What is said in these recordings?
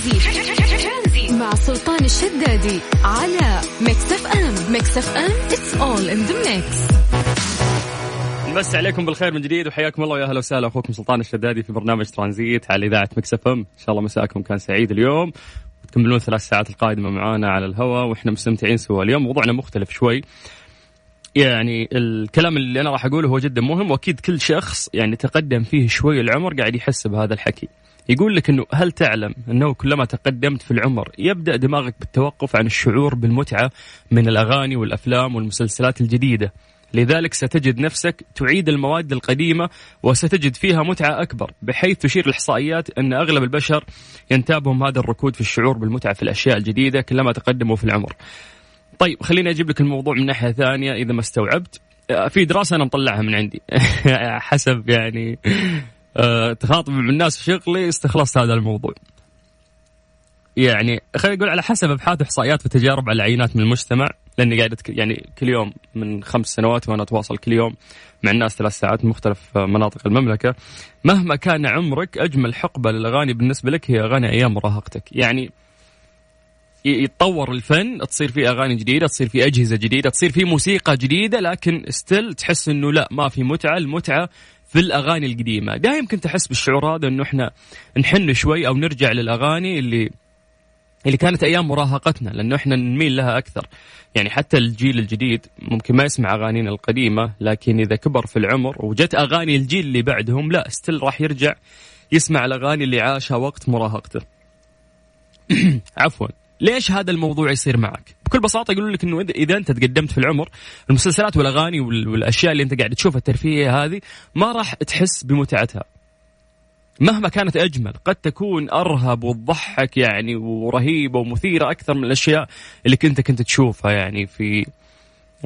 ترانزيت مع سلطان الشدادي على Mix FM Mix FM it's all in the mix نمسي عليكم بالخير من جديد وحياكم الله ويا أهلا وسهلا أخوكم سلطان الشدادي في برنامج ترانزيت على إذاعة Mix FM إن شاء الله مساءكم كان سعيد اليوم. وتكملون ثلاث ساعات القادمة معانا على الهواء وإحنا مستمتعين سوا. اليوم موضوعنا مختلف شوي. يعني الكلام اللي أنا راح أقوله هو جدا مهم وأكيد كل شخص يعني تقدم فيه شوي العمر قاعد يحس بهذا الحكي. يقول لك إنه هل تعلم أنه كلما تقدمت في العمر يبدأ دماغك بالتوقف عن الشعور بالمتعة من الأغاني والأفلام والمسلسلات الجديدة. لذلك ستجد نفسك تعيد المواد القديمة وستجد فيها متعة أكبر بحيث تشير الإحصائيات أن أغلب البشر ينتابهم هذا الركود في الشعور بالمتعة في الأشياء الجديدة كلما تقدموا في العمر. طيب خليني أجيب لك الموضوع من ناحية ثانية إذا ما استوعبت. في دراسة أنا مطلعها من عندي. حسب يعني. تخاطب بالناس في شغلي استخلصت هذا الموضوع. يعني خلينا نقول على حسب أبحاث واحصائيات وتجارب على عينات من المجتمع لأني قاعد يعني كل يوم من خمس سنوات وأنا أتواصل كل يوم مع الناس ثلاث ساعات من مختلف مناطق المملكة. مهما كان عمرك أجمل حقبة للأغاني بالنسبة لك هي أغاني أيام مراهقتك. يعني يتطور الفن تصير في أغاني جديدة تصير في أجهزة جديدة تصير في موسيقى جديدة لكن ستيل تحس إنه لا ما في متعة. المتعة في الأغاني القديمة. دائما يمكن تحس بالشعور هذا إنه إحنا نحن شوي أو نرجع للأغاني اللي اللي كانت أيام مراهقتنا لأنه إحنا نميل لها أكثر. يعني حتى الجيل الجديد ممكن ما يسمع أغانينا القديمة لكن إذا كبر في العمر وجت أغاني الجيل اللي بعدهم لا ستيل راح يرجع يسمع الأغاني اللي عاشها وقت مراهقته. عفوا. ليش هذا الموضوع يصير معك؟ بكل بساطة يقولون لك إنه اذا أنت تقدمت في العمر المسلسلات والأغاني والأشياء اللي أنت قاعد تشوفها الترفيهية هذه ما راح تحس بمتعتها. مهما كانت أجمل قد تكون أرهب وتضحك يعني ورهيبة ومثيرة أكثر من الأشياء اللي كنت كنت تشوفها يعني في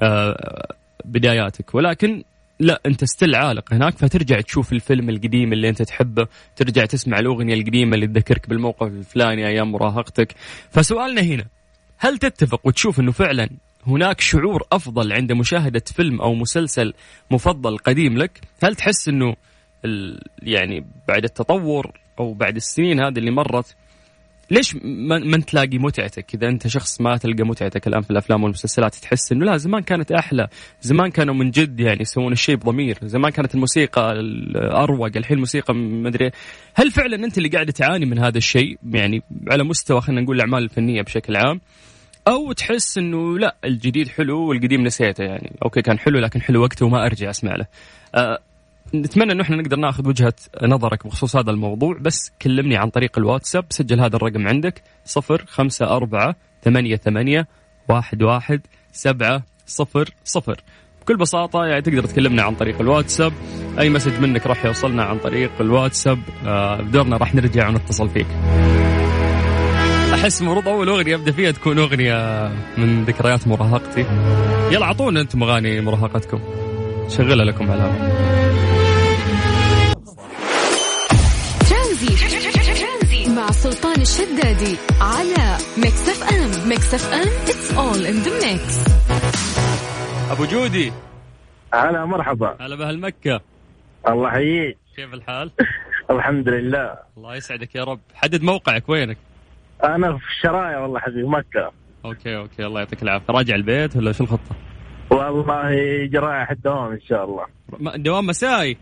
آه، بداياتك ولكن لا انت ستيل عالق هناك فترجع تشوف الفيلم القديم اللي انت تحبه ترجع تسمع الأغنية القديمة اللي تذكرك بالموقف الفلاني أيام مراهقتك. فسؤالنا هنا هل تتفق وتشوف إنه فعلا هناك شعور أفضل عند مشاهدة فيلم أو مسلسل مفضل قديم لك؟ هل تحس إنه يعني بعد التطور أو بعد السنين هذه اللي مرت ليش ما تلاقي متعتك إذا أنت شخص ما تلقى متعتك الآن في الأفلام والمسلسلات؟ تحس إنه لا زمان كانت أحلى. زمان كانوا من جد يعني يسوون الشيء بضمير. زمان كانت الموسيقى اروق الحين الموسيقى ما أدري. هل فعلا أنت اللي قاعد تعاني من هذا الشيء؟ يعني على مستوى خلينا نقول الأعمال الفنية بشكل عام. أو تحس إنه لا الجديد حلو والقديم نسيته يعني. أوكي كان حلو لكن حلو وقته وما أرجع أسمع له. أه نتمنى إنه إحنا نقدر ناخذ وجهة نظرك بخصوص هذا الموضوع بس كلمني عن طريق الواتساب سجل هذا الرقم عندك صفر خمسة أربعة ثمانية ثمانية واحد واحد سبعة صفر صفر. بكل بساطة يعني تقدر تكلمنا عن طريق الواتساب أي message منك راح يوصلنا عن طريق الواتساب آه بدورنا راح نرجع ونتصل فيك. أحس المفروض أول أغنية أبدأ فيها تكون أغنية من ذكريات مراهقتي. يلا أعطونا أنتم أغاني مراهقتكم. شغلها لكم على سلطان الشدادي على Mix FM Mix FM it's all in the mix أبو جودي. هلا مرحبا. هلا بهالمكة الله يحييك. كيف الحال؟ الحمد لله. الله يسعدك يا رب. حدد موقعك وينك؟ أنا في الشرايا والله حبيبي مكة. okay okay الله يعطيك العافية. راجع البيت ولا شو الخطة؟ والله رايح الدوام إن شاء الله. دوام مسائي.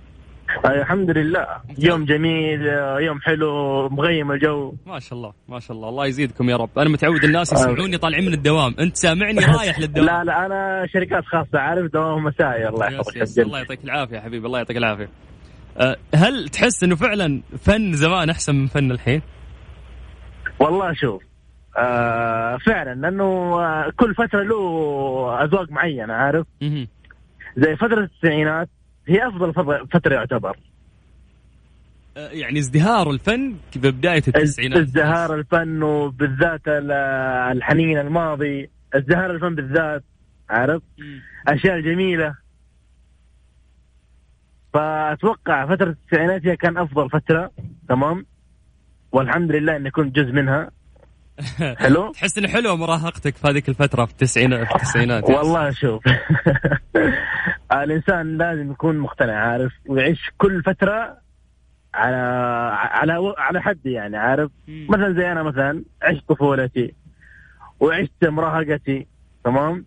الحمد لله. يوم جميل يوم حلو مغيم الجو. ما شاء الله ما شاء الله. الله يزيدكم يا رب. أنا متعود الناس يسمعوني طالعين من الدوام. أنت سامعني رايح للدوام؟ لا لا أنا شركات خاصة عارف دوام مسائي الله يحفظك الله يعطيك العافية حبيبي الله يعطيك العافية. أه، هل تحس إنه فعلا فن زمان أحسن من فن الحين؟ والله شوف آه فعلا لأنه كل فترة له أذواق معينة عارف؟ زي فترة التسعينات هي أفضل فتره يعتبر. أه، يعني ازدهار الفن ببداية التسعينات. ازدهار الفن وبالذات الحنين الماضي. ازدهار الفن بالذات عارف أشياء جميلة. فأتوقع فترة التسعينات هي كان أفضل فترة تمام؟ والحمد لله اني كنت جزء منها. حلو؟ تحس إنه حلوة مراهقتك في هذيك الفترة في التسعينات في التسعينات. والله شوف. الإنسان لازم يكون مقتنع عارف؟ ويعيش كل فترة على على على حد يعني عارف؟ مثلا زي أنا مثلا عشت طفولتي وعشت مراهقتي تمام؟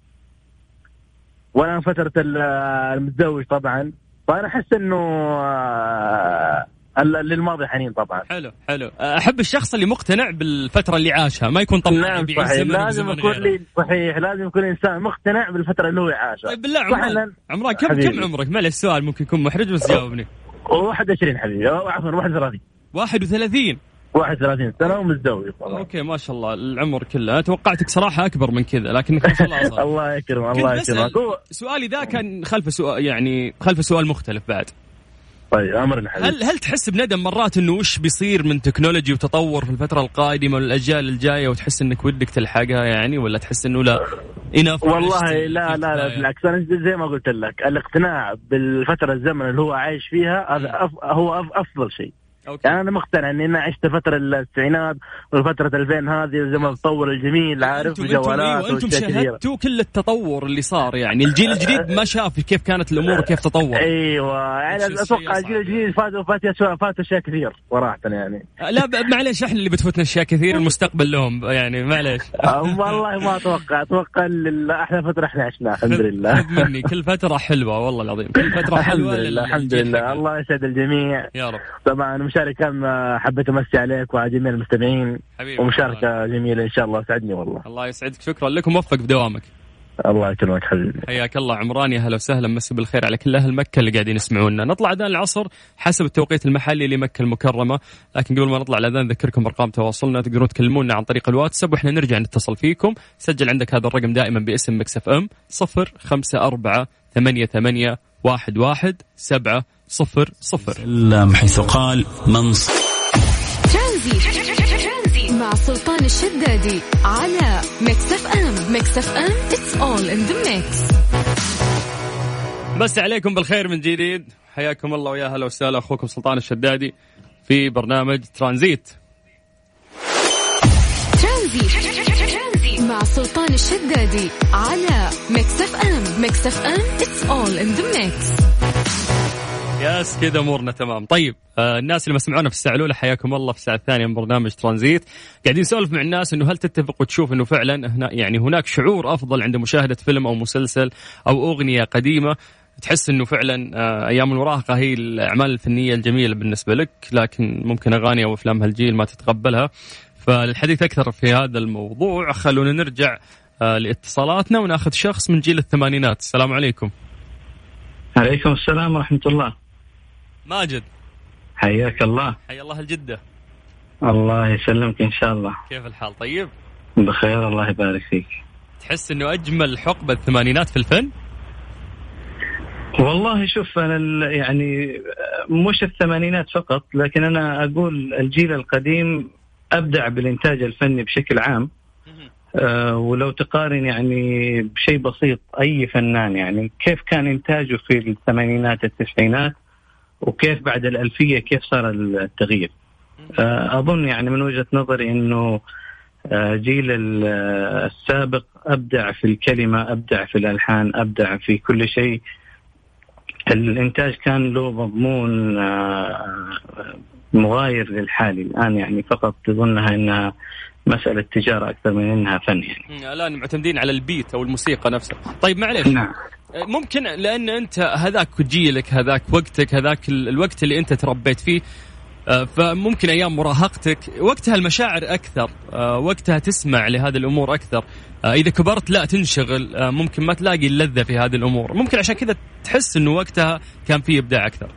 وأنا فترة المتزوج طبعا. فأنا أحس إنه آه، للماضي حنين طبعا. حلو حلو. أحب الشخص اللي مقتنع بالفترة اللي عاشها ما يكون طبعا نعم صحيح. لازم يكون لي صحيح لازم يكون إنسان مقتنع بالفترة اللي هو عاشها. طيب بالله عمران عمران كم كم عمرك؟ معلش السؤال ممكن يكون محرج بس جاوبني. 21 حبيبي. عفوا 31 31 31 سنة ومتزوج okay ما شاء الله العمر كله. أنا توقعتك صراحة أكبر من كذا لكنك ما شاء الله الله يكرمك الله يكرمك. سؤالي ذا كان خلف سؤال يعني خلف سؤال مختلف بعد. طيب أمر هل هل تحس بندم مرات إنه وش بيصير من technology وتطور في الفترة القادمة والأجيال الجاية وتحس إنك ودك تلحقها يعني ولا تحس إنه لا والله لا لا لا بالعكس. أنا زي ما قلت لك الاقتناع بالفترة الزمن اللي هو عايش فيها هذا هو أفضل شيء. أوكي. يعني أنا مقتنع إني أنا عشت فترة التسعينات وفترة 2000 هذه ما التطور الجميل عارف؟ الجوالات أنتم شاهدتوا كل التطور اللي صار يعني. الجيل الجديد ما شاف كيف كانت الأمور وكيف تطور. أيوه يعني أتوقع الجيل الجديد فاتوا فات فات أشياء كثير صراحة يعني. لا معلش إحنا اللي بتفوتنا أشياء كثير المستقبل لهم يعني معلش والله ما أتوقع. أتوقع أحلى فترة إحنا عشناها الحمد لله. مني. كل فترة حلوة والله العظيم. كل فترة حلوة الحمد لله الحمد لله. الله يسعد الجميع. يا رب. طبعا مشاركة حبيت امسي عليك وعلى جميع المستمعين. ومشاركة جميلة إن شاء الله سعدني والله. الله يسعدك. شكرا لك وموفق بدوامك. الله يكرمك حبيبي. حياك الله. عمران يا هلا وسهلا. مسي بالخير على كل أهل مكة اللي قاعدين يسمعونا. نطلع أذان العصر حسب التوقيت المحلي لمكة المكرمة. لكن قبل ما نطلع الأذان نذكركم ارقام تواصلنا. تقدرون تكلمونا عن طريق الواتساب وإحنا نرجع نتصل فيكم. سجل عندك هذا الرقم دائما باسم Mix FM صفر خمسة أربعة ثمانية ثمانية واحد واحد سبعة صفر صفر. حيث قال منص ترانزيت مع سلطان الشدادي على Mix FM Mix FM it's all in the mix. نمسي عليكم بالخير من جديد. حياكم الله ويا هلا وسهلا أخوكم سلطان الشدادي في برنامج ترانزيت. ترانزيت. سلطان الشدادي على Mix FM Mix FM it's all in the mix. yes كذا أمورنا تمام. طيب آه الناس اللي ما سمعونا في الساعة الأولى حياكم الله في الساعة الثانية من برنامج ترانزيت. قاعدين نسولف مع الناس إنه هل تتفق وتشوف إنه فعلا هنا يعني هناك شعور أفضل عند مشاهدة فيلم أو مسلسل أو أغنية قديمة؟ تحس إنه فعلا آه أيام المراهقه هي الأعمال الفنية الجميلة بالنسبة لك لكن ممكن أغاني أو أفلام هالجيل ما تتقبلها. فالحديث أكثر في هذا الموضوع. خلونا نرجع آه لاتصالاتنا وناخذ شخص من جيل الثمانينات. السلام عليكم. عليكم السلام ورحمة الله. ماجد. حياك الله. حيا الله الجدة. الله يسلمك إن شاء الله. كيف الحال؟ طيب؟ بخير الله يبارك فيك. تحس إنه أجمل حقبة الثمانينات في الفن؟ والله شوف أنا يعني مش الثمانينات فقط لكن أنا أقول الجيل القديم أبدع بالإنتاج الفني بشكل عام. أه ولو تقارن يعني بشيء بسيط أي فنان يعني كيف كان إنتاجه في الثمانينات التسعينات وكيف بعد الألفية كيف صار التغيير؟ آه، أظن يعني من وجهة نظري أنه آه، جيل السابق أبدع في الكلمة أبدع في الألحان أبدع في كل شيء. الإنتاج كان له مضمون آه، مغاير للحالي الآن يعني فقط تظنها أنها مسألة تجارة أكثر من أنها فن يعني. الآن معتمدين على البيت أو الموسيقى نفسها. طيب معلش نعم. ممكن لأن أنت هذاك جيلك هذاك وقتك هذاك الوقت اللي أنت تربيت فيه آه، فممكن أيام مراهقتك وقتها المشاعر أكثر آه، وقتها تسمع لهذه الأمور أكثر. إذا كبرت لا تنشغل ممكن ما تلاقي اللذه في هذه الأمور. ممكن عشان كذا تحس إنه وقتها كان في إبداع أكثر.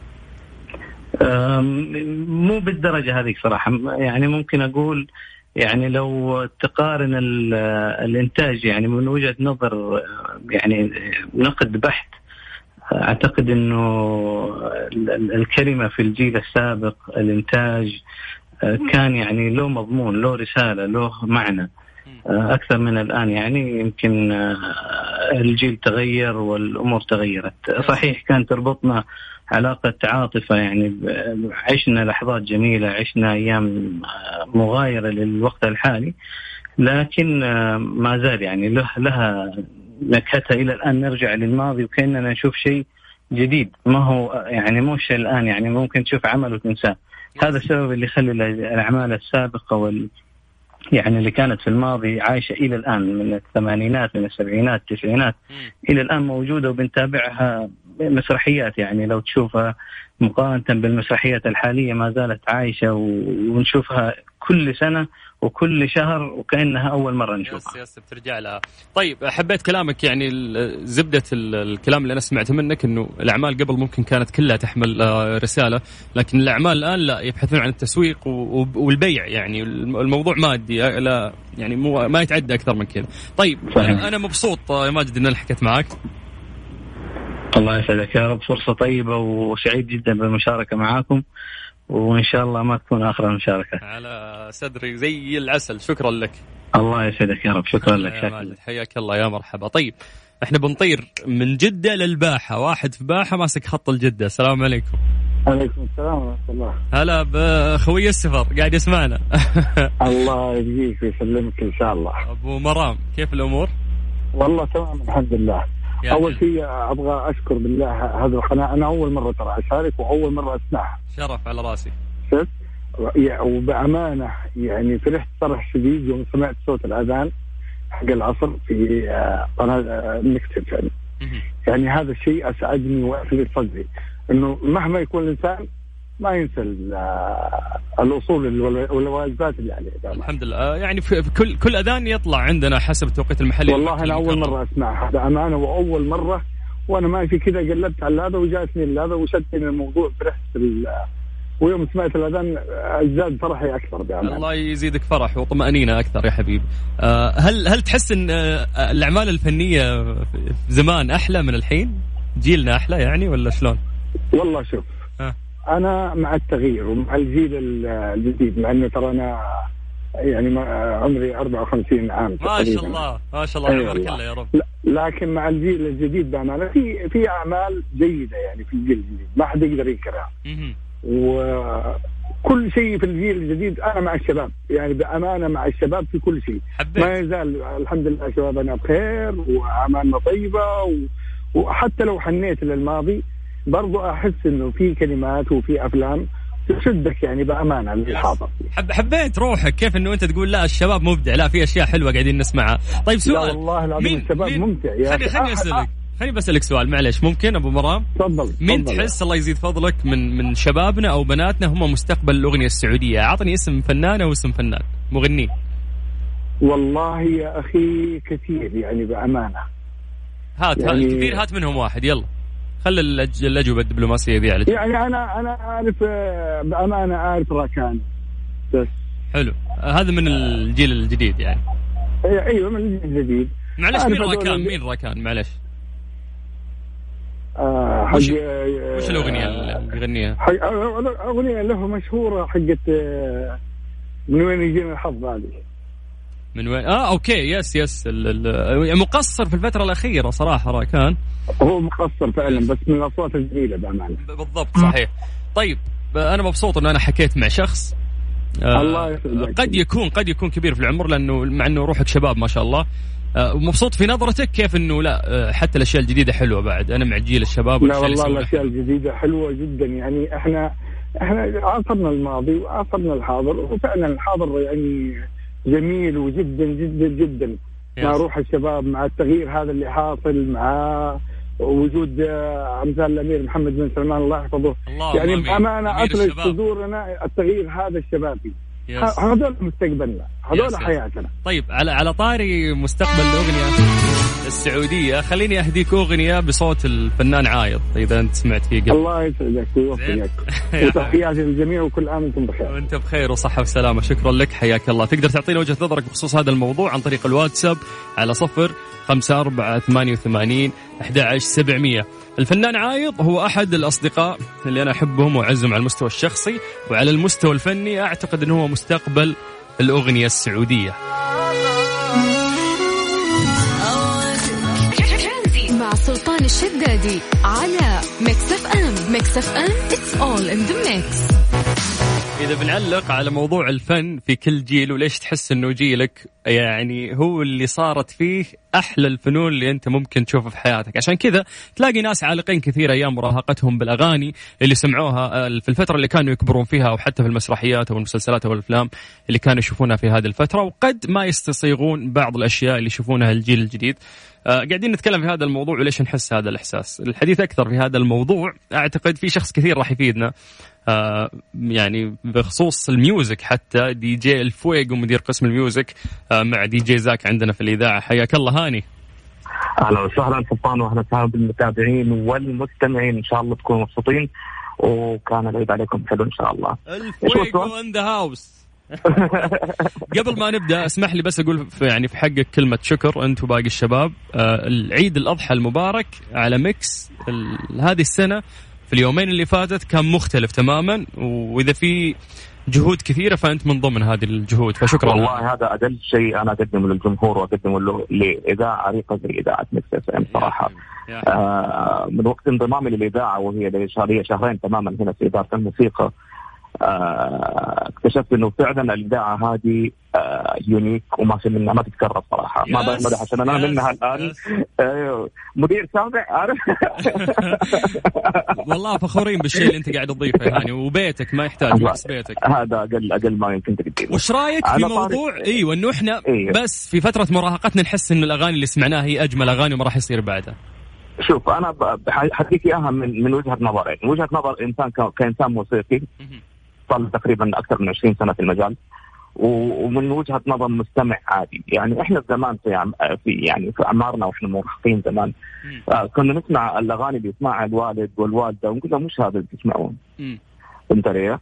مو بالدرجة هذه صراحة. يعني ممكن أقول يعني لو تقارن الإنتاج يعني من وجهة نظر يعني نقد بحت أعتقد إنه الكلمة في الجيل السابق الإنتاج كان يعني له مضمون له رسالة له معنى. أكثر من الآن يعني يمكن الجيل تغير والأمور تغيرت. صحيح كانت تربطنا علاقة عاطفة يعني عشنا لحظات جميلة عشنا أيام مغايرة للوقت الحالي لكن ما زال يعني له لها نكهتها إلى الآن. نرجع للماضي وكأننا نشوف شيء جديد. ما هو يعني مو شيء الآن يعني ممكن تشوف عمل وتنساه. هذا السبب اللي يخلي الأعمال السابقة وال يعني اللي كانت في الماضي عايشة إلى الآن من الثمانينات من السبعينات التسعينات إلى الآن موجودة وبنتابعها مسرحيات يعني لو تشوفها مقارنة بالمسرحيات الحالية ما زالت عايشة ونشوفها كل سنة وكل شهر وكأنها أول مرة نشوفها. يس يس بترجع لها. طيب حبيت كلامك يعني زبدة الكلام اللي أنا سمعته منك إنه الأعمال قبل ممكن كانت كلها تحمل آه، رسالة، لكن الأعمال الآن لا يبحثون عن التسويق والبيع يعني الموضوع مادي آه، لا يعني مو ما يتعدى أكثر من كذا. طيب صحيح. أنا مبسوط آه، يا ماجد ان أنا حكيت معك. الله يسعدك يا رب. فرصة طيبة وسعيد جدا بالمشاركة معاكم. وإن شاء الله ما تكون آخر المشاركة. على صدري زي العسل. شكرا لك. الله يسعدك يا رب. شكرا لك. شكرا حياك الله. يا مرحبا. طيب إحنا بنطير من جدة للباحة. واحد في باحة ماسك خط الجدة. السلام عليكم. عليكم السلام ورحمة الله. هلا بخوي السفر قاعد يسمعنا. الله يجزيك ويسلمك إن شاء الله. أبو مرام كيف الأمور؟ والله تمام الحمد لله. يعني. أول شيء أبغى أشكر بالله هذه القناة. أنا أول مرة ترى أشارك وأول مرة أسمعها. شرف على راسي. شفت؟ وبأمانة يعني فرحت فرح شديد يوم سمعت صوت الأذان حق العصر في آه، قناة آه، نكتب يعني يعني هذا الشيء أسعدني وافلي صدري. إنه مهما يكون الإنسان ما ينسى الاصول والواجبات اللي عليه الحمد لله آه، يعني في كل كل أذان يطلع عندنا حسب التوقيت المحلي والله أنا أول مرة اسمعها بامانه واول مرة وأنا ماشي كذا قلبت على هذا وجاتني هذا وشدني الموضوع فرحت ويوم سمعت الأذان أزداد فرحي أكثر بأمانة. الله يزيدك فرح وطمأنينة أكثر يا حبيبي. آه، هل هل تحس إن آه، الأعمال الفنية زمان أحلى من الحين؟ جيلنا أحلى يعني ولا شلون؟ والله شوف أنا مع التغيير ومع الجيل الجديد مع إنه ترى أنا يعني عمري 54 عام ما شاء الله ما شاء الله عمرك كله يا رب. لكن مع الجيل الجديد بامانه في في أعمال جيدة يعني في الجيل الجديد ما حد يقدر ينكرها. وكل شيء في الجيل الجديد أنا مع الشباب. يعني بأمانة مع الشباب في كل شيء. حبيت. ما يزال الحمد لله شبابنا بخير وأعمالنا طيبة و... وحتى لو حنيت للماضي برضو أحس إنه في كلمات وفي أفلام تشدك يعني بأمانة للحاضر حب حبيت روحك كيف إنه أنت تقول لا الشباب مبدع لا في أشياء حلوة قاعدين نسمعها. طيب سؤال. لا والله العظيم مين الشباب مين ممتع يا خليني خليني أسألك خليني بسألك سؤال معلش ممكن أبو مرام؟ تفضل مين تحس الله يزيد فضلك من من شبابنا أو بناتنا هم مستقبل الأغنية السعودية؟ أعطني اسم فنان أو اسم فنان مغني والله يا أخي كثير يعني بأمانة. هات يعني... كثير هات منهم واحد يلا. خلي الأجوبة الدبلوماسية ذي على يعني أنا أنا أعرف آه، بأمانة أعرف راكان. بس. حلو. هذا من الجيل الجديد يعني. أيوه من الجيل الجديد. معلش مين راكان؟ مين راكان؟ معلش. آه حق وش, آه، وش الأغنية اللي يغنيها؟ اغنيه له مشهورة حقت آه، من وين يجينا الحظ هذه. من وين؟ آه okay yes yes ال ال يعني مقصر في الفترة الأخيرة صراحة راكان هو مقصر فعلا بس من الأصوات الجميلة بأمانة. بالضبط صحيح. طيب أنا مبسوط إنه أنا حكيت مع شخص. آه الله يسعدك قد يكون قد يكون كبير في العمر لأنه مع إنه روحك شباب ما شاء الله. آه ومبسوط في نظرتك كيف إنه لا آه حتى الأشياء الجديدة حلوة بعد. أنا مع جيل الشباب لا والله الأشياء الجديدة حلوة جدا. يعني إحنا إحنا عاصرنا الماضي وعاصرنا الحاضر وفعلا الحاضر يعني جميل وجدا جدا جدا. مع روح الشباب مع التغيير هذا اللي حاصل مع وجود آه، أمثال الأمير محمد بن سلمان الله يحفظه. الله يعني بأمانة اطلق صدورنا التغيير هذا الشبابي. هذول مستقبلنا هذول حياتنا. طيب على على طاري مستقبل الأغنية. السعودية. خليني أهديك أغنية بصوت الفنان عايض إذا أنت سمعت فيه قبل. الله يسعدك ويوفقك وتحياتي للجميع وكل عام وأنتم بخير. وأنت بخير وصحة وسلامة. شكرا لك حياك الله. تقدر تعطينا وجهة نظرك بخصوص هذا الموضوع عن طريق الواتساب على صفر خمسة أربعة ثمانية وثمانين أحد عشر سبعمية. الفنان عايض هو أحد الأصدقاء اللي أنا أحبهم وأعزهم على المستوى الشخصي وعلى المستوى الفني. أعتقد أنه هو مستقبل الأغنية السعودية. الشدادي على Mix FM Mix FM it's all in the mix. إذا بنعلق على موضوع الفن في كل جيل وليش تحس إنه جيلك يعني هو اللي صارت فيه أحلى الفنون اللي أنت ممكن تشوفها في حياتك؟ عشان كذا تلاقي ناس عالقين كثير أيام مراهقتهم بالأغاني اللي سمعوها آه، في الفترة اللي كانوا يكبرون فيها أو حتى في المسرحيات أو المسلسلات أو الأفلام اللي كانوا يشوفونها في هذه الفترة. وقد ما يستصيغون بعض الأشياء اللي يشوفونها الجيل الجديد. قاعدين نتكلم في هذا الموضوع وليش نحس هذا الإحساس. الحديث أكثر في هذا الموضوع أعتقد في شخص كثير راح يفيدنا آه يعني بخصوص ال music حتى دي جي الفويق ومدير قسم ال music آه مع دي جي زاك عندنا في الإذاعة. حياك الله هاني. أهلا وسهلا سلطان واهلا وسهلا بالمتابعين والمستمعين. إن شاء الله تكونوا مبسوطين وكان العيد عليكم حلو إن شاء الله. الفويق in the house قبل ما نبدأ اسمح لي بس أقول في يعني في حقك كلمة شكر أنت وباقي الشباب. آه العيد الأضحى المبارك على Mix هذه السنة في اليومين اللي فاتت كان مختلف تماما وإذا في جهود كثيرة فأنت من ضمن هذه الجهود فشكرا. والله هذا أقل شيء أنا أقدمه للجمهور وأقدمه له لإذاعة عريقة زي إذاعة Mix FM صراحة. آه من وقت انضمامي للإذاعة وهي شهرين تماما هنا في إدارة الموسيقى. اكتشفت إنه فعلا الاذاعه هذه آه unique وما في منها ما تتكرر صراحة. ما بمدح عشان أنا منها الآن. آه مدير سامع عارف؟ والله فخورين بالشيء اللي أنت قاعد تضيفه يعني وبيتك ما يحتاج بس بيتك. هذا أقل أقل ما يمكن تقدمه. وش رأيك في موضوع؟ إيوه إنه إحنا إيه. بس في فترة مراهقتنا نحس إنه الأغاني اللي سمعناها هي أجمل أغاني وما راح يصير بعدها. شوف أنا حديك اياها من من وجهة نظرين، من وجهة نظر إنسان كإنسان موسيقي. صار تقريبا أكثر من 20 سنة في المجال. ومن وجهة نظر مستمع عادي. يعني إحنا زمان في في يعني في أعمارنا وإحنا مراهقين زمان آه كنا نسمع الأغاني اللي يسمعها الوالد والوالدة ونقول لهم مش هذا اللي تسمعون. فهمت علي؟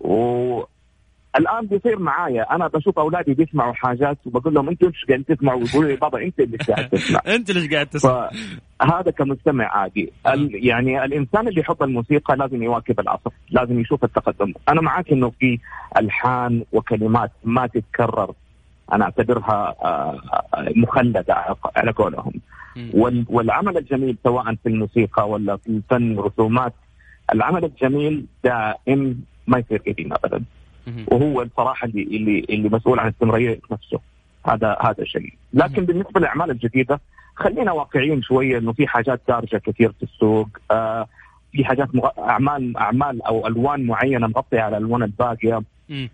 و الآن بيصير معايا. أنا بشوف أولادي بيسمعوا حاجات وبقول لهم أنتوا إيش قاعدين تسمعوا؟ ويقولوا لي بابا انت اللي قاعد تسمع؟ انت اللي قاعد تسمع هذا كمستمع عادي. ال يعني الإنسان اللي يحب الموسيقى لازم يواكب العصر لازم يشوف التقدم. أنا معاك إنه في ألحان وكلمات ما تتكرر. أنا أعتبرها آه، مخلدة على قولهم. والعمل الجميل سواء في الموسيقى ولا في الفن رسومات العمل الجميل دائم ما يصير قديم ابدا. وهو الصراحه اللي اللي اللي مسؤول عن استمراريه نفسه. هذا هذا شيء. لكن بالنسبة للأعمال الجديدة خلينا واقعيين شوية إنه في حاجات دارجة كثير في السوق. آه في حاجات مغ... اعمال أعمال أو ألوان معينة مغطية على الالوان الباقية.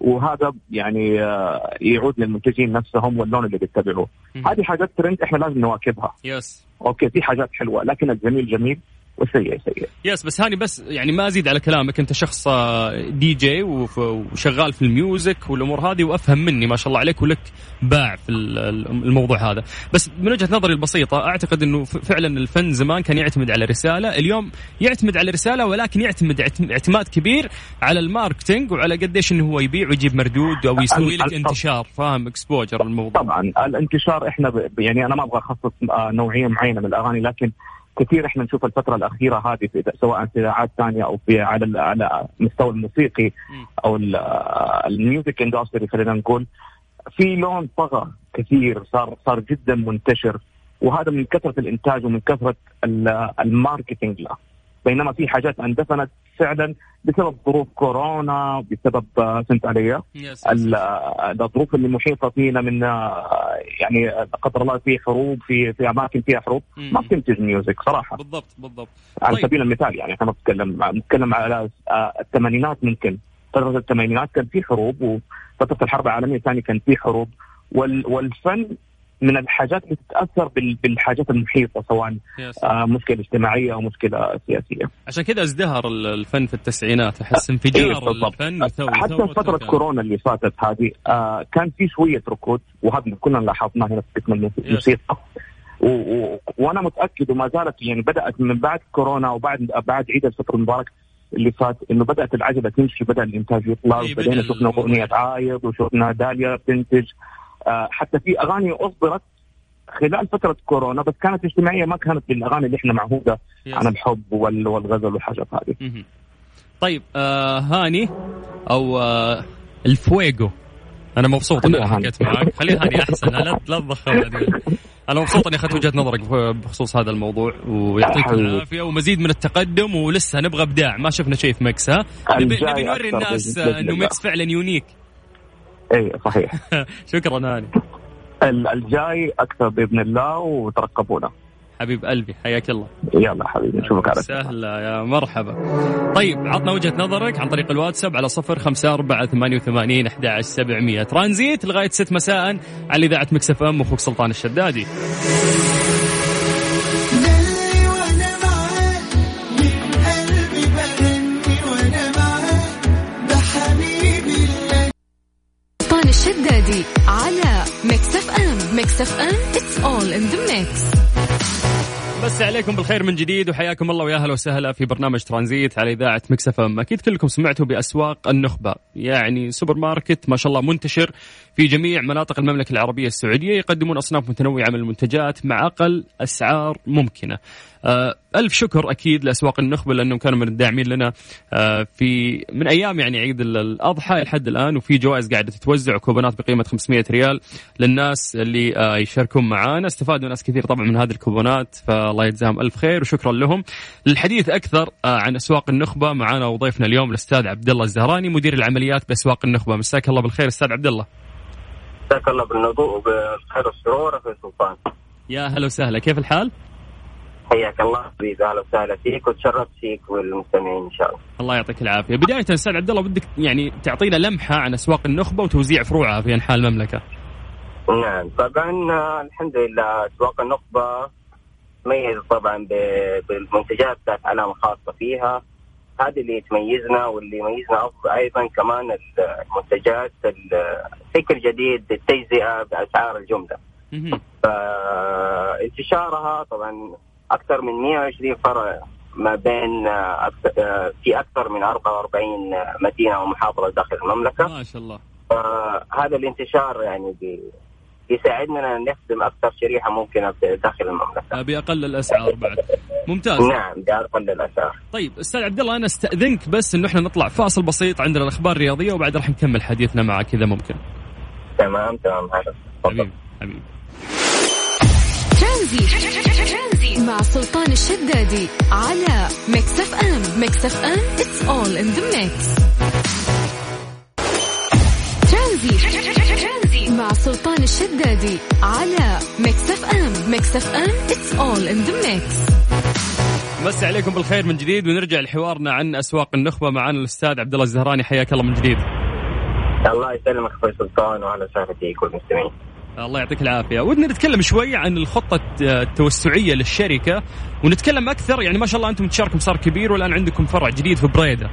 وهذا يعني آه يعود للمنتجين نفسهم واللون اللي بيتبعوه. هذه حاجات ترند إحنا لازم نواكبها. yes okay في حاجات حلوة لكن الجميل جميل. والسيء سيء. yes بس هاني بس يعني ما أزيد على كلامك. أنت شخص D آه، J وشغال في ال music والأمور هذه وأفهم مني ما شاء الله عليك ولك باع في الموضوع هذا. بس من وجهة نظري البسيطة أعتقد إنه فعلا الفن زمان كان يعتمد على رسالة. اليوم يعتمد على رسالة ولكن يعتمد اعتماد كبير على ال marketing وعلى قديش إنه هو يبيع ويجيب مردود أو يسوي لك انتشار. فاهم؟ exposure الموضوع. طبعا الانتشار إحنا يعني أنا ما أبغى أخصص آه، نوعية معينة من الأغاني لكن كثير إحنا نشوف الفترة الأخيرة هذه في سواء في إذاعات ثانية أو في على على المستوى الموسيقي أو ال music industry خلينا نقول. في لون طغى كثير صار صار جدا منتشر وهذا من كثرة الإنتاج ومن كثرة ال marketing له. بينما في حاجات اندفنت فعلا بسبب ظروف كورونا بسبب فهمت علي؟ الظروف اللي محيطة فينا من يعني لا قدر الله في حروب في في أماكن فيها حروب. ما بتنتج music صراحة. بالضبط بالضبط. على طيب. سبيل المثال يعني إحنا نتكلم نتكلم على الثمانينات ممكن. فترة الثمانينات كان في حروب وفتره الحرب العالمية الثانية كان في حروب. والفن من الحاجات اللي تتأثر بالحاجات المحيطة سواء آه مشكلة اجتماعية أو مشكلة سياسية. عشان كذا ازدهر الفن في التسعينات أحس انفجار إيه الفن حتى فترة كورونا اللي فاتت هذه آه كان في شوية ركود وهذا كلنا لاحظناه هنا في قسم الموسيقى. وأنا متأكد وما زالت يعني بدأت من بعد كورونا وبعد بعد عيد الفطر المبارك اللي فات إنه بدأت العجلة تمشي بدأ الإنتاج يطلع إيه بدينا شفنا أغنية عايض وشفنا داليا بتنتج آه، حتى في أغاني أصدرت خلال فترة كورونا بس كانت اجتماعية ما كانت بالاغاني اللي إحنا معهودة عن الحب والغزل والحاجات هذه. طيب آه هاني أو آه الفويجو. أنا مبسوط إني حكيت معك. خليها هاني أحسن لا لا تضخم أنا مبسوط إني أخذت وجهة نظرك بخصوص هذا الموضوع ويعطيك العافية ومزيد من التقدم ولسه نبغى إبداع. ما شفنا شيء في Mix ها؟ نبي نوري الناس إنه Mix فعلا unique. إي صحيح. شكرا هاني الجاي أكثر بإذن الله وترقبونا. حبيب قلبي حياك الله. يلا حبيبي نشوفك على سهلة يا مرحبا. طيب عطنا وجهة نظرك عن طريق الواتساب على صفر خمسة أربعة ثمانية وثمانين أحد سبعمية. ترانزيت لغاية ست مساء على إذاعة Mix FM أخوك سلطان الشدادي. الشدادي على Mix FM Mix FM it's all in the mix. مسى عليكم بالخير من جديد وحياكم الله ويا أهلا وسهلا في برنامج ترانزيت على إذاعة Mix FM أكيد كلكم سمعتوا بأسواق النخبة. يعني سوبر ماركت ما شاء الله منتشر. في جميع مناطق المملكة العربية السعودية يقدمون أصناف متنوعة من المنتجات مع أقل أسعار ممكنة. آه، ألف شكر أكيد لأسواق النخبة لأنهم كانوا من الداعمين لنا آه، في من أيام يعني عيد الأضحى لحد الآن وفي جوائز قاعدة تتوزع كوبونات بقيمة 500 ريال للناس اللي آه، يشاركون معانا. استفادوا ناس كثير طبعا من هذه الكوبونات فالله يجزاهم ألف خير وشكرا لهم. للحديث أكثر عن أسواق النخبة معانا وضيفنا اليوم الأستاذ عبد الله الزهراني مدير العمليات بأسواق النخبة. مساك الله بالخير أستاذ عبد الله مساك الله بالنضوء وبالخير والسرور في سلطان يا هلا وسهلا كيف الحال؟ حياك الله حبيبي أهلا وسهلا فيك وتشرفت فيك والمستمعين إن شاء الله. الله يعطيك العافية، بداية أستاذ عبد الله بدك يعني تعطينا لمحة عن أسواق النخبة وتوزيع فروعها في أنحاء المملكة. نعم طبعا الحمد لله أسواق النخبة تميز طبعا بالمنتجات ذات علامه خاصه فيها هذا اللي تميزنا واللي يميزنا أيضا كمان المنتجات الفكر جديد التجزئة بأسعار الجملة. فانتشارها طبعا أكثر من 120 فرع ما بين أكثر في أكثر من 44 مدينة ومحافظة داخل المملكة. ما شاء الله. فهذا الانتشار يعني بيساعدنا نخدم أكثر شريحة ممكنة داخل المملكة. باقل الأسعار بعد. ممتاز. نعم باقل الأسعار. طيب أستاذ عبد الله أنا أستأذنك بس إنه إحنا نطلع فاصل بسيط عندنا الأخبار الرياضية وبعد راح نكمل حديثنا معك إذا ممكن. تمام تمام هذا حبيبي حبيبي. ترانزيت. مع سلطان الشدادي على Mix FM Mix FM it's all in the mix. ترانزيت. مع سلطان الشدادي على Mix FM Mix FM it's all in the mix. مسا عليكم بالخير من جديد ونرجع لحوارنا عن أسواق النخبة معنا الأستاذ عبد الله الزهراني. حياك الله من جديد. الله يسلمك أخوي سلطان وأهلا وسهلا فيك والمستمعين. الله يعطيك العافية. ودنا نتكلم شوي عن الخطة التوسعية للشركة ونتكلم أكثر يعني ما شاء الله أنتم تشاركم صار كبير والآن عندكم فرع جديد في بريدة.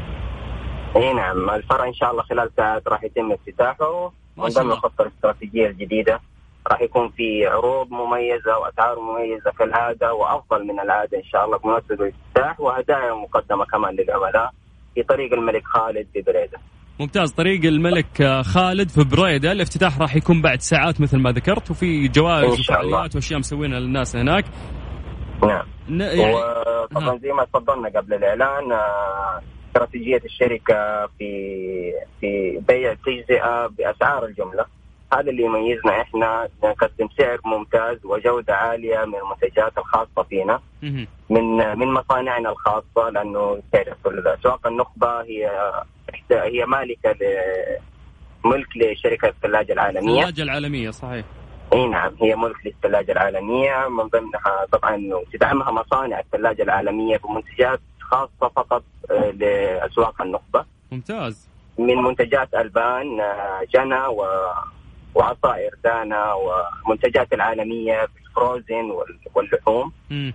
إي نعم الفرع إن شاء الله خلال ساعات راح يتم افتتاحه. من ضمن الخطه الاستراتيجيه الجديده راح يكون في عروض مميزة وأسعار مميزة كالعادة وأفضل من العادة إن شاء الله بمناسبة الافتتاح وهدايا مقدمة كمان للعملاء في طريق الملك خالد ببريده ممتاز. طريق الملك خالد في بريدة. الافتتاح راح يكون بعد ساعات مثل ما ذكرت وفي جوائز وفعاليات وأشياء مسوينها للناس هناك. نعم. يعني... وطبعا زي ما تفضلنا قبل الإعلان آه، استراتيجية الشركة في في بيع التجزئه بأسعار الجملة. هذا اللي يميزنا إحنا نقدم سعر ممتاز وجودة عالية من المنتجات الخاصة فينا. من من مصانعنا الخاصة لأنه تعرف اسواق النخبه هي هي مالكة ملك لشركة الثلاجة العالمية. الثلاجة العالمية صحيح. إي نعم هي ملك للثلاجة العالمية. من ضمنها طبعا تدعمها مصانع الثلاجة العالمية بمنتجات خاصة فقط آه، لأسواق النخبة ممتاز من منتجات ألبان آه، جنى و وعصائر دانا ومنتجات العالمية بالفروزن واللحوم م.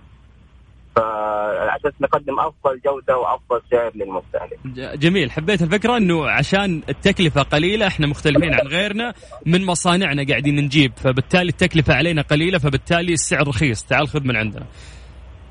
فعلى أساس نقدم أفضل جودة وأفضل سعر للمستهلك. جميل، حبيت الفكرة إنه عشان التكلفة قليلة إحنا مختلفين عن غيرنا من مصانعنا قاعدين نجيب فبالتالي التكلفة علينا قليلة فبالتالي السعر رخيص، تعال خذ من عندنا.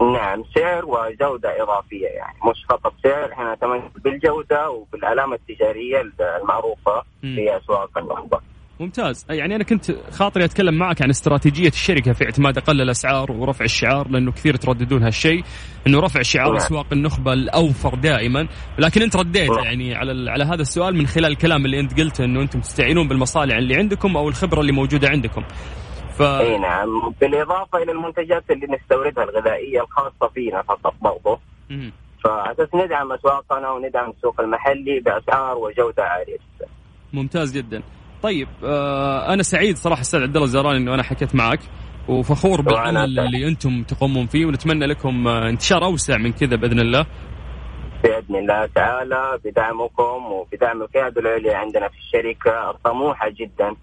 نعم سعر وجودة إضافية يعني. مش فقط سعر إحنا نتميز بالجودة وبالعلامه التجارية المعروفة في أسواق النخبه. ممتاز. يعني أنا كنت خاطري أتكلم معك عن استراتيجية الشركة في اعتماد أقل الأسعار ورفع الشعار لأنه كثير ترددون هالشيء إنه رفع شعار أسواق النخبة الأوفر دائما. لكن أنت رديت يعني على على هذا السؤال من خلال الكلام اللي أنت قلته إنه أنتم تستعينون بالمصالح اللي عندكم أو الخبرة اللي موجودة عندكم. ف... اي نعم. بالاضافه إلى المنتجات اللي نستوردها الغذائية الخاصة فينا فقط برضه فاساس ندعم أسواقنا وندعم السوق المحلي بأسعار وجودة عالية جدا. ممتاز جدا. طيب آه أنا سعيد صراحة أستاذ عبد الله الزهراني إنه أنا حكيت معك وفخور بالعمل اللي أنتم تقومون فيه ونتمنى لكم آه، انتشار أوسع من كذا بإذن الله. بإذن الله تعالى بدعمكم وبدعم القيادة العليا عندنا في الشركة الطموحه جدا.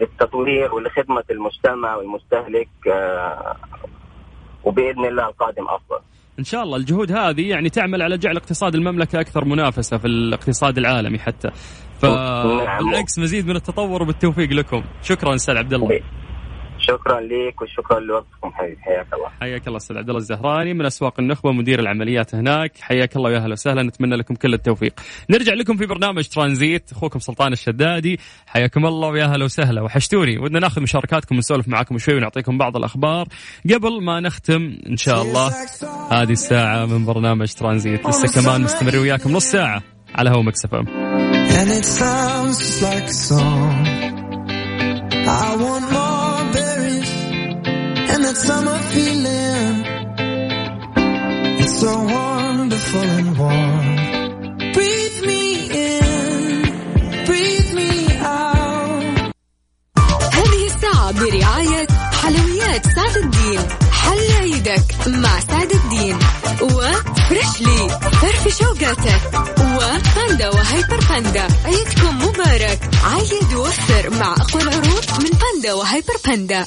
للتطوير ولخدمة المجتمع والمستهلك آه، وبإذن الله القادم أفضل. إن شاء الله الجهود هذه يعني تعمل على جعل اقتصاد المملكة أكثر منافسة في الاقتصاد العالمي حتى. فبالعكس مزيد من التطور وبالتوفيق لكم. شكرا أستاذ عبد الله. شكرا لك وشكرا لوقتكم. حبيبي حياك الله. حياك الله أستاذ عبد الله الزهراني من أسواق النخبة مدير العمليات هناك. حياك الله ويا أهلا وسهلا. نتمنى لكم كل التوفيق. نرجع لكم في برنامج ترانزيت. أخوكم سلطان الشدادي. حياكم الله ويا أهلا وسهلا. وحشتوني. ودنا ناخذ مشاركاتكم ونسولف معاكم شوي ونعطيكم بعض الأخبار. قبل ما نختم إن شاء الله هذه الساعة من برنامج ترانزيت. لسه كمان مستمر وياكم نص ساعة على هو مكسف ام. I want more berries and that summer feeling. It's so wonderful and warm. هذه الساعة برعاية حلويات سعد الدين حل عيدك مع سعد الدين وفريشلي فرفش أوقاتك وباندا وهيبر باندا. عيدكم مبارك. عيد ووفر مع أقوى العروض من باندا وهيبر باندا.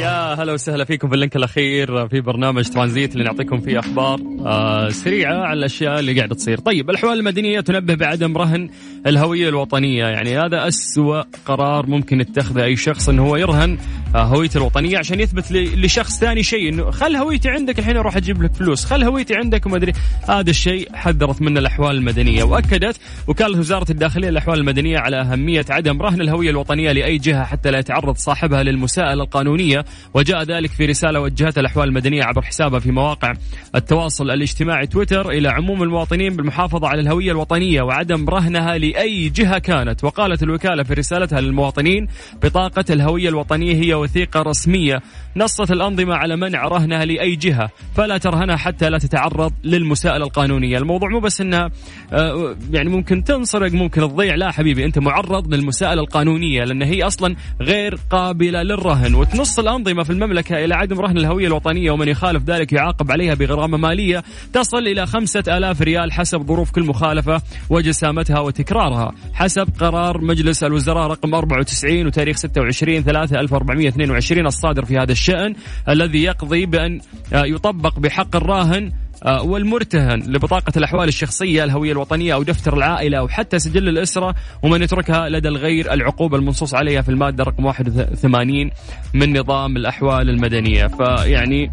يا هلا وسهلا فيكم في ال link الأخير في برنامج ترانزيت اللي نعطيكم فيه أخبار آه سريعة على الأشياء اللي قاعدة تصير. طيب الأحوال المدنية تنبه بعدم رهن الهوية الوطنية، يعني هذا أسوأ قرار ممكن يتخذه أي شخص إنه هو يرهن آه هويته الوطنية عشان يثبت لشخص ثاني شيء إنه خل هويتي عندك الحين أروح أجيب لك فلوس، خل هويتي عندك وما أدري هذا الشيء حذرت منه الأحوال المدنية وأكدت وكالة وزارة الداخلية الأحوال المدنية على أهمية عدم رهن الهوية الوطنية لأي جهة حتى لا يتعرض صاحبها للمساءلة القانونية وجاء ذلك في رسالة وجهتها الأحوال المدنية عبر حسابها في مواقع التواصل الاجتماعي تويتر إلى عموم المواطنين بالمحافظة على الهوية الوطنية وعدم رهنها لأي جهة كانت. وقالت الوكالة في رسالتها للمواطنين بطاقة الهوية الوطنية هي وثيقة رسمية نصت الأنظمة على منع رهنها لأي جهة فلا ترهنها حتى لا تتعرض للمساءلة القانونية. الموضوع مو بس أنها آه، يعني ممكن تنسرق ممكن تضيع. لا حبيبي أنت معرض للمساءلة القانونية لأن هي أصلا غير قابلة للرهن. وتنص الأنظمة في المملكة إلى عدم رهن الهوية الوطنية ومن يخالف ذلك يعاقب عليها بغرامة مالية تصل إلى خمسة ألاف ريال حسب ظروف كل مخالفة وجسامتها وتكرارها. حسب قرار مجلس الوزراء رقم 94 وتاريخ 26 3 1422 الصادر في هذا الشأن الذي يقضي بأن يطبق بحق الراهن آه، والمرتهن لبطاقة الأحوال الشخصية الهوية الوطنية أو دفتر العائلة أو حتى سجل الأسرة ومن يتركها لدى الغير العقوبة المنصوص عليها في المادة رقم 81 من نظام الأحوال المدنية. فيعني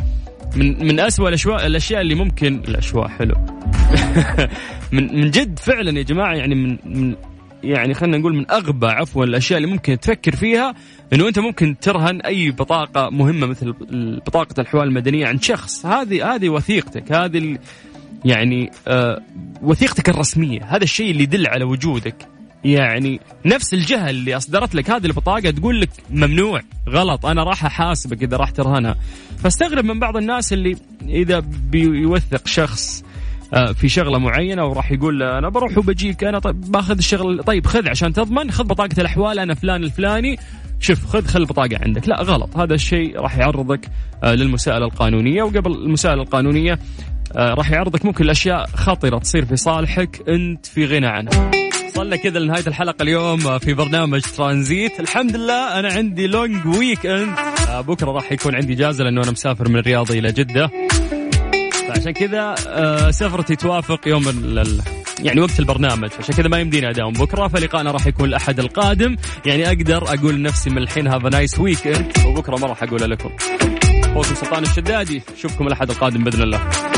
من من أسوأ الأشواء الأشياء اللي ممكن الأشواء حلو. من من جد فعلا يا جماعة يعني من, من يعني خلينا نقول من أغبى عفوا الأشياء اللي ممكن تفكر فيها إنه أنت ممكن ترهن أي بطاقة مهمة مثل بطاقة الحوال المدنية عند شخص. هذه هذه وثيقتك. هذه يعني آه وثيقتك الرسمية. هذا الشيء اللي يدل على وجودك. يعني نفس الجهة اللي أصدرت لك هذه البطاقة تقول لك ممنوع غلط أنا راح أحاسبك إذا راح ترهنها. فاستغرب من بعض الناس اللي إذا بيوثق شخص في شغلة معينة وراح يقول أنا بروح وبجيك أنا طيب باخذ الشغل طيب خذ عشان تضمن خذ بطاقة الأحوال أنا فلان الفلاني شوف خذ خل البطاقه عندك. لا غلط هذا الشيء راح يعرضك آه، للمساءلة القانونية. وقبل المساءلة القانونية آه، راح يعرضك ممكن الاشياء خطرة تصير في صالحك أنت في غنى عنها. وصلنا كذا لنهاية الحلقة اليوم في برنامج ترانزيت. الحمد لله أنا عندي long weekend بكرة راح يكون عندي إجازة لأنه أنا مسافر من الرياض إلى جدة. عشان كذا آه، سفرتي توافق يوم يعني وقت البرنامج. عشان كذا ما يمديني أداوم. بكرة فلقاءنا راح يكون الأحد القادم. يعني أقدر أقول لنفسي من الحين have nice week وبكرة ما راح اقولها لكم. اخوكم سلطان الشدادي. أشوفكم الأحد القادم بإذن الله.